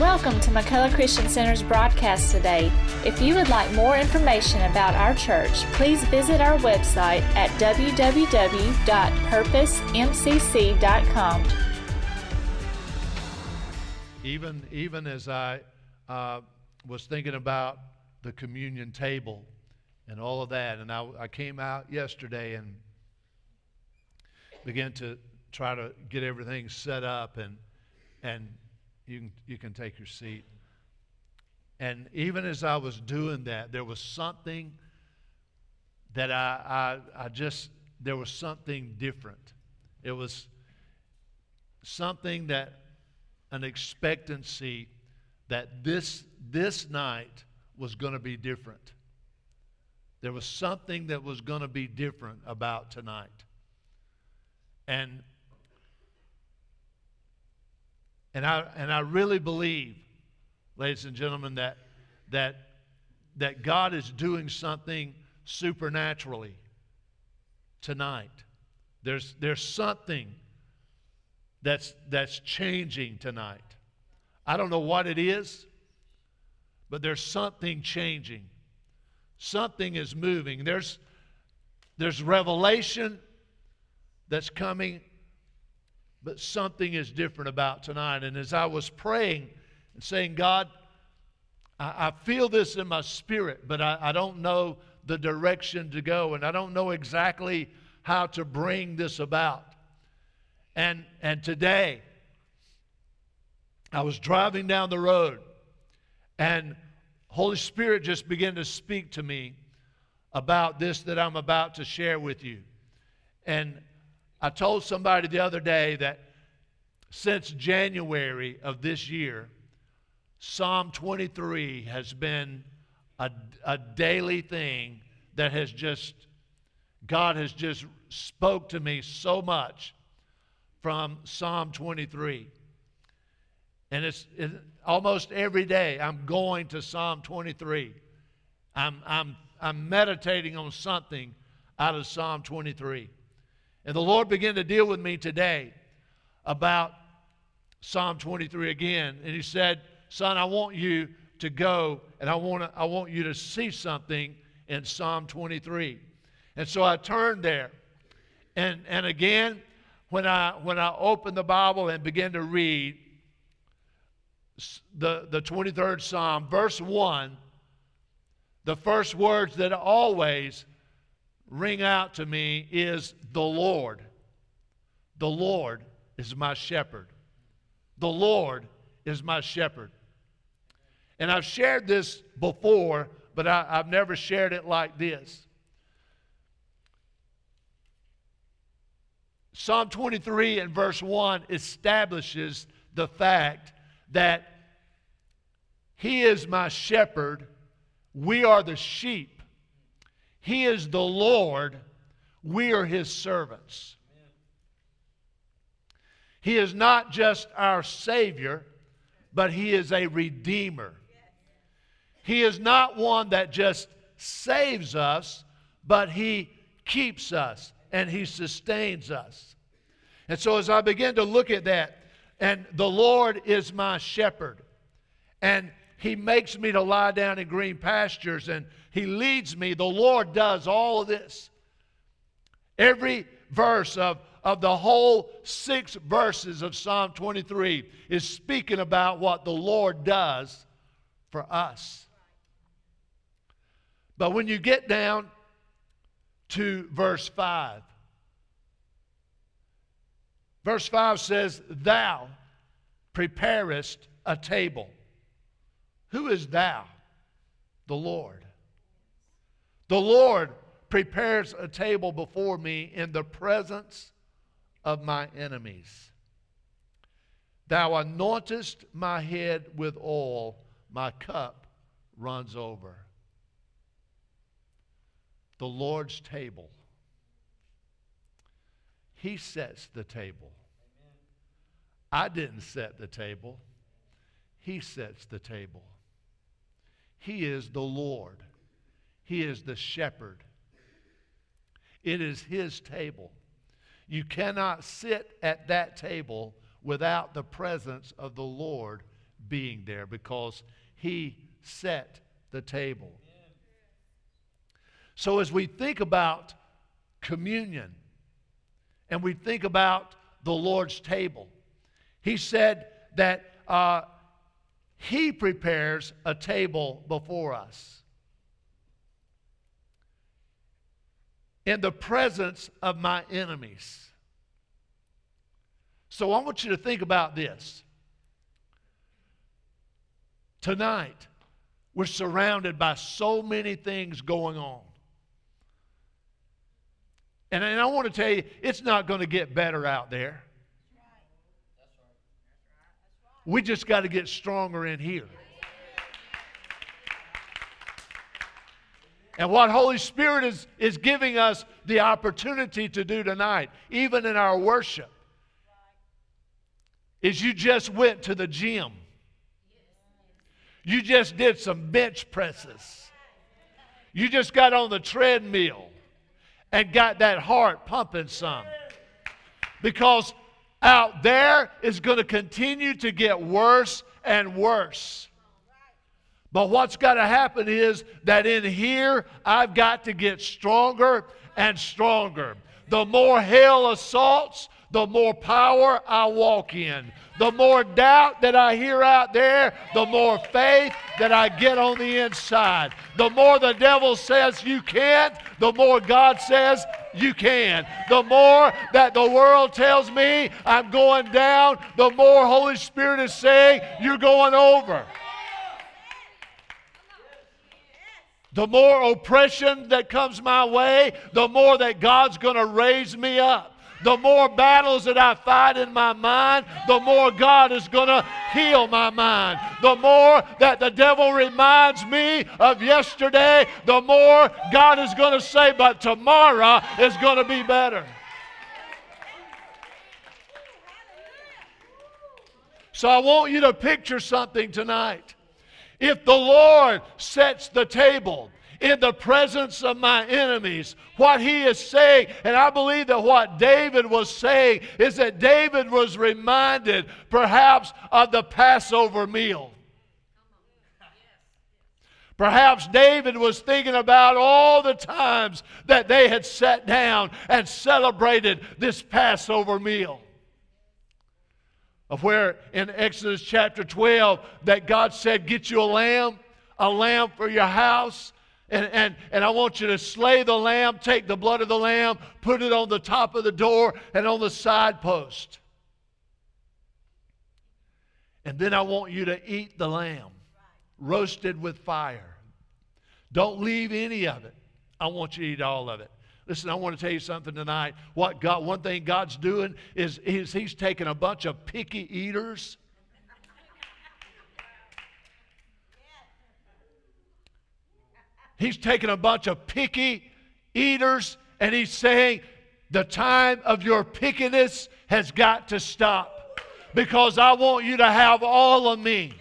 Welcome to McCullough Christian Center's broadcast today. If you would like more information about our church, please visit our website at www.purposemcc.com. Even, even as I uh, was thinking about the communion table and all of that, and I, I came out yesterday and began to try to get everything set up and and you can, you can take your seat. And even as I was doing that, there was something that I, I, I just, there was something different. It was something that, an expectancy that this, this night was going to be different. There was something that was going to be different about tonight. And and I, and I really believe, ladies and gentlemen, that, that, that God is doing something supernaturally tonight. There's, there's something that's, that's changing tonight. I don't know what it is, but there's something changing. Something is moving. There's, there's revelation that's coming but something is different about tonight. And as I was praying and saying, God, I, I feel this in my spirit, but I, I don't know the direction to go, and I don't know exactly how to bring this about. And, and today, I was driving down the road, and Holy Spirit just began to speak to me about this that I'm about to share with you. And I told somebody the other day that since January of this year, Psalm 23 has been a, a daily thing that has just, God has just spoke to me so much from Psalm 23. And it's it, almost every day I'm going to Psalm 23. I'm, I'm, I'm meditating on something out of Psalm 23. And the Lord began to deal with me today about Psalm 23 again. And He said, Son, I want you to go and I want, to, I want you to see something in Psalm 23. And so I turned there. And, and again, when I, when I opened the Bible and began to read the, the 23rd Psalm, verse 1, the first words that always ring out to me is the Lord. The Lord is my shepherd. The Lord is my shepherd. And I've shared this before, but I, have never shared it like this. Psalm 23 and verse 1 establishes the fact that He is my shepherd, we are the sheep. He is the Lord, we are His servants. He is not just our Savior, but He is a Redeemer. He is not one that just saves us, but He keeps us and He sustains us. And so as I begin to look at that, and the Lord is my shepherd, and He makes me to lie down in green pastures, and he leads me. The Lord does all of this. Every verse of, of the whole six verses of Psalm 23 is speaking about what the Lord does for us. But when you get down to verse 5, verse 5 says, Thou preparest a table. Who is thou? The Lord. The Lord prepares a table before me in the presence of my enemies. Thou anointest my head with oil, my cup runs over. The Lord's table. He sets the table. I didn't set the table. He sets the table. He is the Lord. He is the shepherd. It is His table. You cannot sit at that table without the presence of the Lord being there because he set the table. So as we think about communion and we think about the Lord's table, he said that uh, he prepares a table before us. In the presence of my enemies. So I want you to think about this. Tonight, we're surrounded by so many things going on. And, and I want to tell you, it's not going to get better out there. We just got to get stronger in here. And what Holy Spirit is, is giving us the opportunity to do tonight, even in our worship, is you just went to the gym. You just did some bench presses. You just got on the treadmill and got that heart pumping some. Because out there is going to continue to get worse and worse. But what's got to happen is that in here, I've got to get stronger and stronger. The more hell assaults, the more power I walk in. The more doubt that I hear out there, the more faith that I get on the inside. The more the devil says you can't, the more God says you can. The more that the world tells me I'm going down, the more Holy Spirit is saying you're going over. The more oppression that comes my way, the more that God's going to raise me up the more battles that I fight in my mind, the more God is going to heal my mind. The more that the devil reminds me of yesterday, the more God is going to say, but tomorrow is going to be better. So I want you to picture something tonight. If the Lord sets the table, in the presence of my enemies. What he is saying, and I believe that what David was saying is that David was reminded perhaps of the Passover meal. Perhaps David was thinking about all the times that they had sat down and celebrated this Passover meal. Of where in Exodus chapter 12 that God said, Get you a lamb, a lamb for your house, and, and, and I want you to slay the lamb, take the blood of the lamb, put it on the top of the door and on the side post. And then I want you to eat the lamb, roasted with fire. Don't leave any of it. I want you to eat all of it. Listen, I want to tell you something tonight. What God, one thing God's doing is, is He's taking a bunch of picky eaters He's taking a bunch of picky eaters and he's saying, the time of your pickiness has got to stop because I want you to have all of me.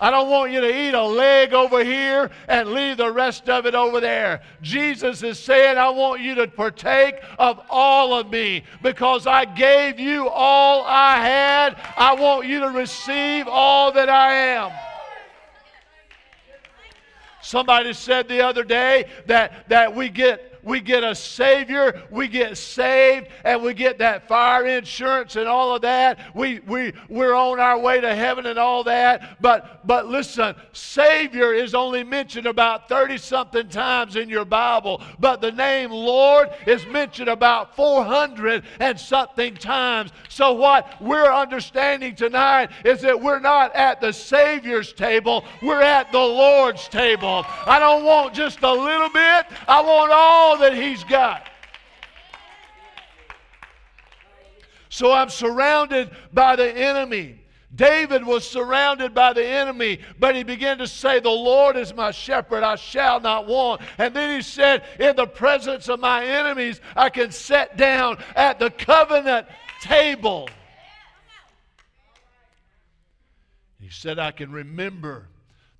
I don't want you to eat a leg over here and leave the rest of it over there. Jesus is saying, I want you to partake of all of me because I gave you all I had. I want you to receive all that I am. Somebody said the other day that, that we get we get a Savior, we get saved, and we get that fire insurance and all of that. We, we, we're on our way to heaven and all that. But, but listen, Savior is only mentioned about 30 something times in your Bible, but the name Lord is mentioned about 400 and something times. So, what we're understanding tonight is that we're not at the Savior's table, we're at the Lord's table. I don't want just a little bit, I want all that He's got. So I'm surrounded by the enemy. David was surrounded by the enemy, but he began to say, The Lord is my shepherd, I shall not want. And then he said, In the presence of my enemies, I can sit down at the covenant table. He said, I can remember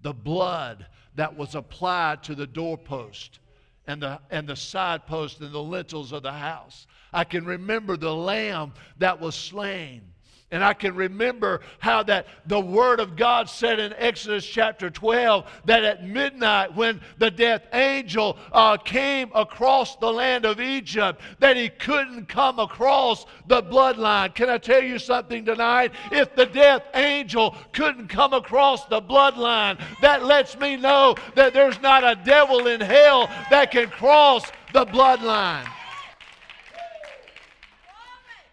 the blood that was applied to the doorpost and the, and the side posts and the lintels of the house. I can remember the lamb that was slain. And I can remember how that the Word of God said in Exodus chapter 12 that at midnight, when the death angel uh, came across the land of Egypt, that he couldn't come across the bloodline. Can I tell you something tonight? If the death angel couldn't come across the bloodline, that lets me know that there's not a devil in hell that can cross the bloodline.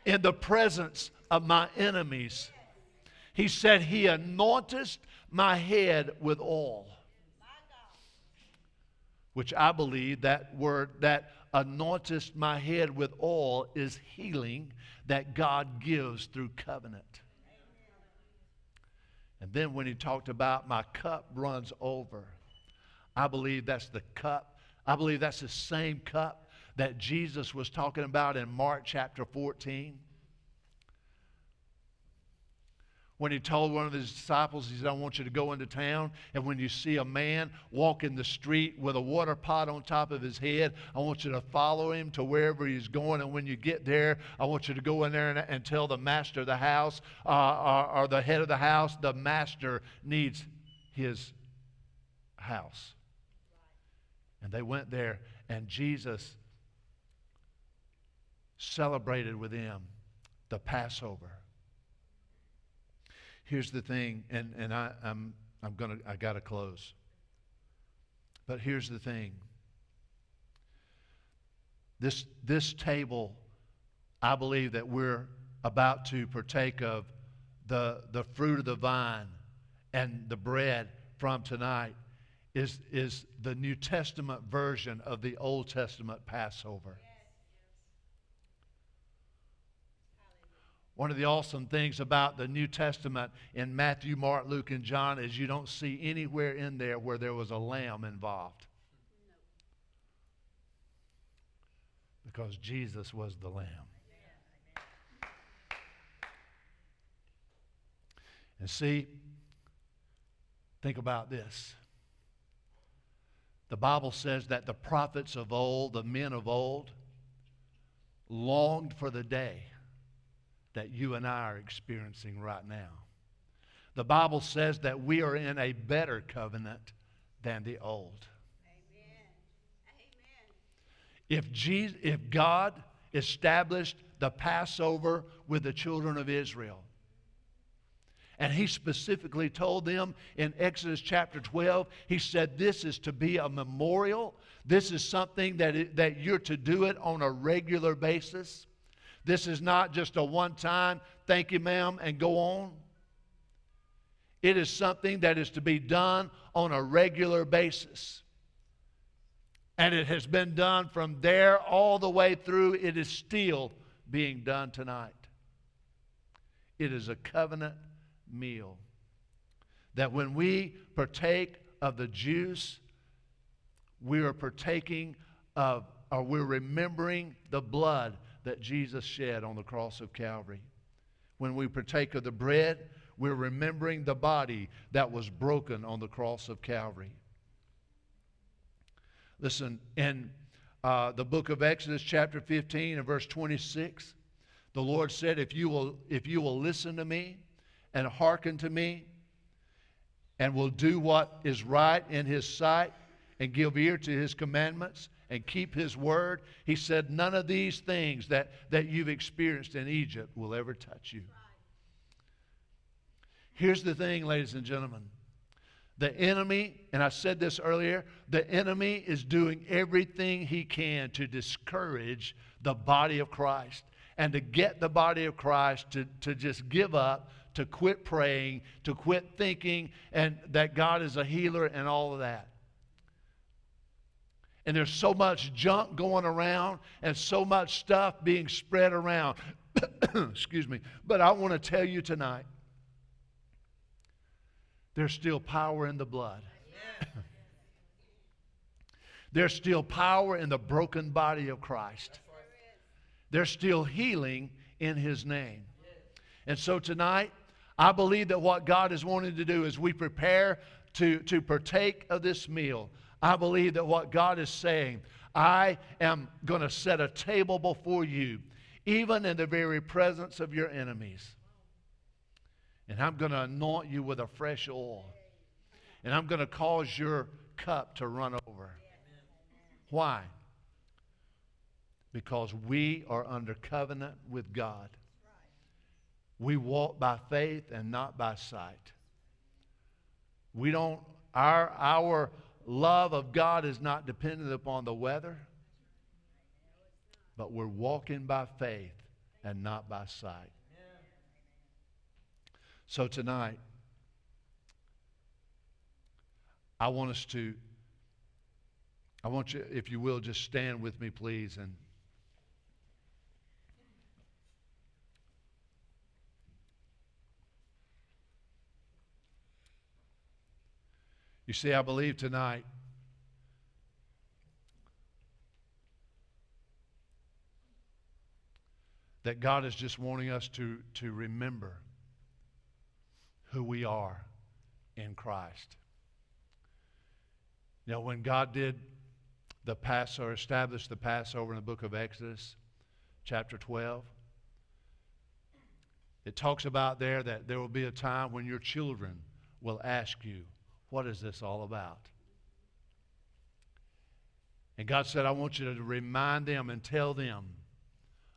In the presence of my enemies. He said, He anointeth my head with oil. Which I believe that word, that anointeth my head with oil, is healing that God gives through covenant. And then when he talked about my cup runs over, I believe that's the cup. I believe that's the same cup that Jesus was talking about in Mark chapter 14 when he told one of his disciples, he said, I want you to go into town, and when you see a man walk in the street with a water pot on top of his head, I want you to follow him to wherever he's going. And when you get there, I want you to go in there and, and tell the master of the house uh, or, or the head of the house, the master needs his house. And they went there, and Jesus celebrated with them the Passover. Here's the thing, and, and I, I'm, I'm gonna, I got to close. But here's the thing. This, this table, I believe that we're about to partake of the, the fruit of the vine and the bread from tonight is, is the New Testament version of the Old Testament Passover. One of the awesome things about the New Testament in Matthew, Mark, Luke, and John is you don't see anywhere in there where there was a lamb involved. Because Jesus was the lamb. And see, think about this. The Bible says that the prophets of old, the men of old, longed for the day that you and I are experiencing right now. The Bible says that we are in a better covenant than the old. Amen. Amen. If, Jesus, if God established the Passover with the children of Israel, and he specifically told them in Exodus chapter 12, he said, This is to be a memorial. This is something that, it, that you're to do it on a regular basis. This is not just a one time, thank you, ma'am, and go on. It is something that is to be done on a regular basis. And it has been done from there all the way through. It is still being done tonight. It is a covenant meal. That when we partake of the juice, we are partaking of, or we're remembering the blood that Jesus shed on the cross of Calvary. When we partake of the bread, we're remembering the body that was broken on the cross of Calvary. Listen, in uh, the book of Exodus, chapter 15, and verse 26, the Lord said, if you, will, if you will listen to me and hearken to me, and will do what is right in his sight, and give ear to his commandments, and keep his word, he said, none of these things that, that you've experienced in Egypt will ever touch you. Here's the thing, ladies and gentlemen. The enemy, and I said this earlier, the enemy is doing everything he can to discourage the body of Christ and to get the body of Christ to, to just give up, to quit praying, to quit thinking, and that God is a healer and all of that and there's so much junk going around and so much stuff being spread around. Excuse me. But I want to tell you tonight there's still power in the blood. there's still power in the broken body of Christ. There's still healing in his name. And so tonight, I believe that what God is wanting to do is we prepare to, to partake of this meal. I believe that what God is saying, I am going to set a table before you, even in the very presence of your enemies. And I'm going to anoint you with a fresh oil. And I'm going to cause your cup to run over. Why? Because we are under covenant with God. We walk by faith and not by sight. We don't, our, our love of God is not dependent upon the weather, but we're walking by faith and not by sight. So tonight, I want us to, I want you, if you will, just stand with me, please, and You see, I believe tonight that God is just wanting us to, to remember who we are in Christ. You know, when God did the Passover, established the Passover in the book of Exodus, chapter 12, it talks about there that there will be a time when your children will ask you, what is this all about? And God said, I want you to remind them and tell them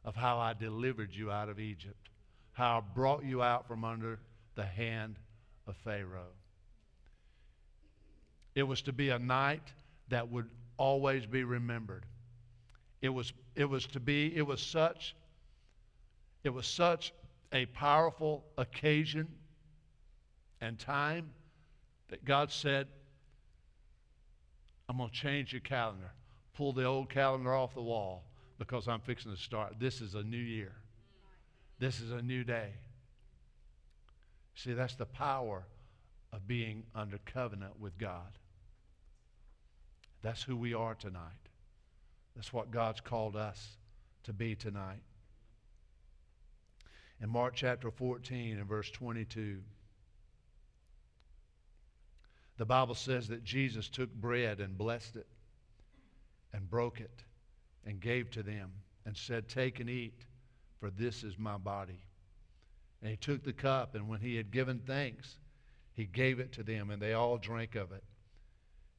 of how I delivered you out of Egypt, how I brought you out from under the hand of Pharaoh. It was to be a night that would always be remembered. It was, it was to be, it was such, it was such a powerful occasion and time that God said, I'm going to change your calendar. Pull the old calendar off the wall because I'm fixing to start. This is a new year. This is a new day. See, that's the power of being under covenant with God. That's who we are tonight. That's what God's called us to be tonight. In Mark chapter 14 and verse 22, the Bible says that Jesus took bread and blessed it and broke it and gave to them and said, Take and eat, for this is my body. And he took the cup, and when he had given thanks, he gave it to them, and they all drank of it.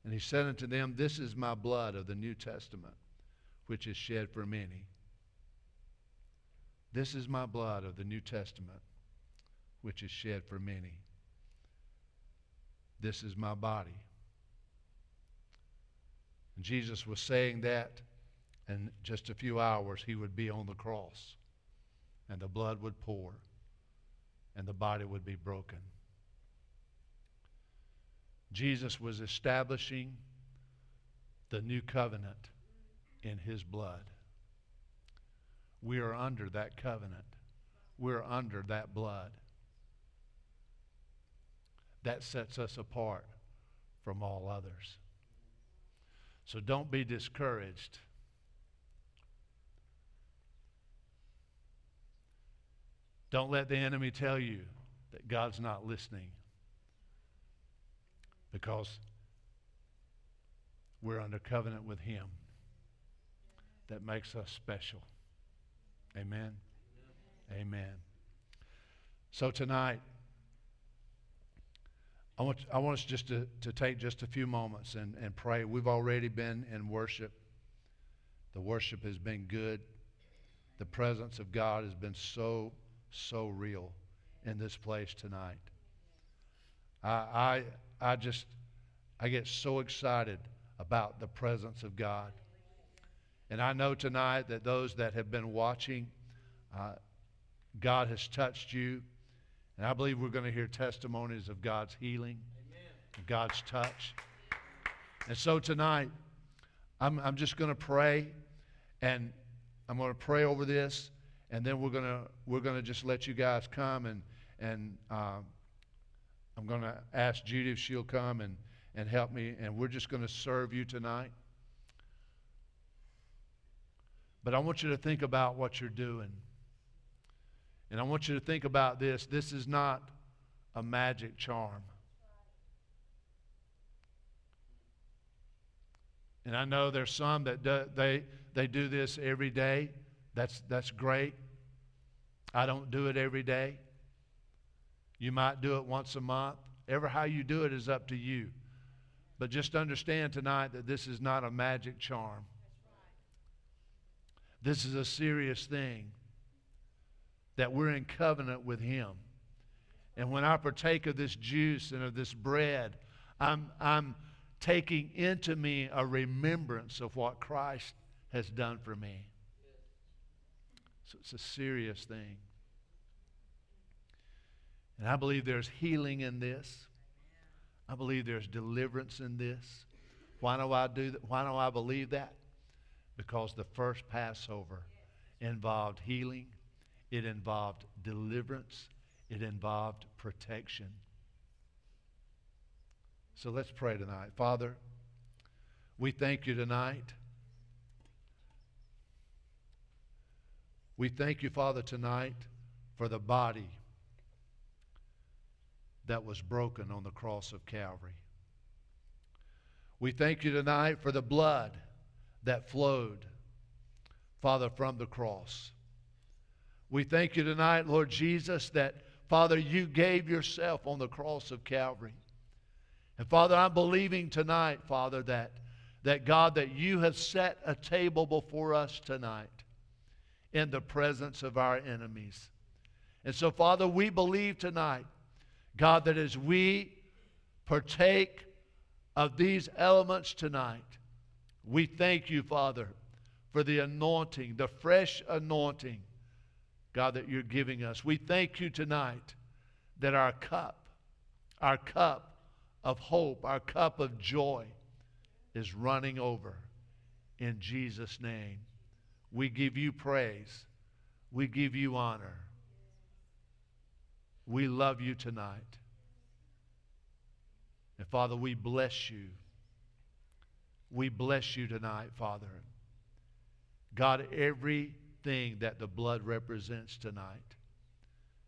And he said unto them, This is my blood of the New Testament, which is shed for many. This is my blood of the New Testament, which is shed for many. This is my body. And Jesus was saying that, and just a few hours he would be on the cross, and the blood would pour, and the body would be broken. Jesus was establishing the new covenant in his blood. We are under that covenant. We're under that blood that sets us apart from all others. So don't be discouraged. Don't let the enemy tell you that God's not listening because we're under covenant with Him that makes us special. Amen. Amen. So tonight, I want, I want us just to, to take just a few moments and, and pray. We've already been in worship. The worship has been good. The presence of God has been so, so real in this place tonight. I, I, I just, I get so excited about the presence of God. And I know tonight that those that have been watching, uh, God has touched you. And I believe we're going to hear testimonies of God's healing, Amen. God's touch. And so tonight, I'm, I'm just going to pray, and I'm going to pray over this, and then we're going to we're going to just let you guys come, and and um, I'm going to ask Judy if she'll come and and help me, and we're just going to serve you tonight. But I want you to think about what you're doing. And I want you to think about this. This is not a magic charm. And I know there's some that do, they, they do this every day. That's, that's great. I don't do it every day. You might do it once a month. Ever how you do it is up to you. But just understand tonight that this is not a magic charm. This is a serious thing that we're in covenant with Him. And when I partake of this juice and of this bread, I'm, I'm taking into me a remembrance of what Christ has done for me. So it's a serious thing. And I believe there's healing in this. I believe there's deliverance in this. Why do I do that? Why do I believe that? Because the first Passover involved healing, it involved deliverance, it involved protection. So let's pray tonight. Father, we thank you tonight. We thank you, Father, tonight for the body that was broken on the cross of Calvary. We thank you tonight for the blood that flowed, Father, from the cross. We thank you tonight, Lord Jesus, that, Father, you gave yourself on the cross of Calvary. And Father, I'm believing tonight, Father, that, that God, that you have set a table before us tonight in the presence of our enemies. And so, Father, we believe tonight, God, that as we partake of these elements tonight, we thank you, Father, for the anointing, the fresh anointing, God, that you're giving us. We thank you tonight that our cup, our cup of hope, our cup of joy is running over. In Jesus' name, we give you praise. We give you honor. We love you tonight. And Father, we bless you. We bless you tonight, Father. God, everything that the blood represents tonight,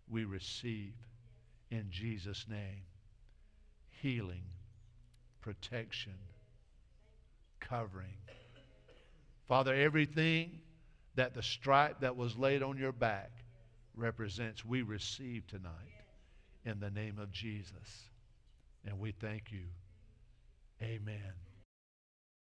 we receive in Jesus' name healing, protection, covering. Father, everything that the stripe that was laid on your back represents, we receive tonight in the name of Jesus. And we thank you. Amen.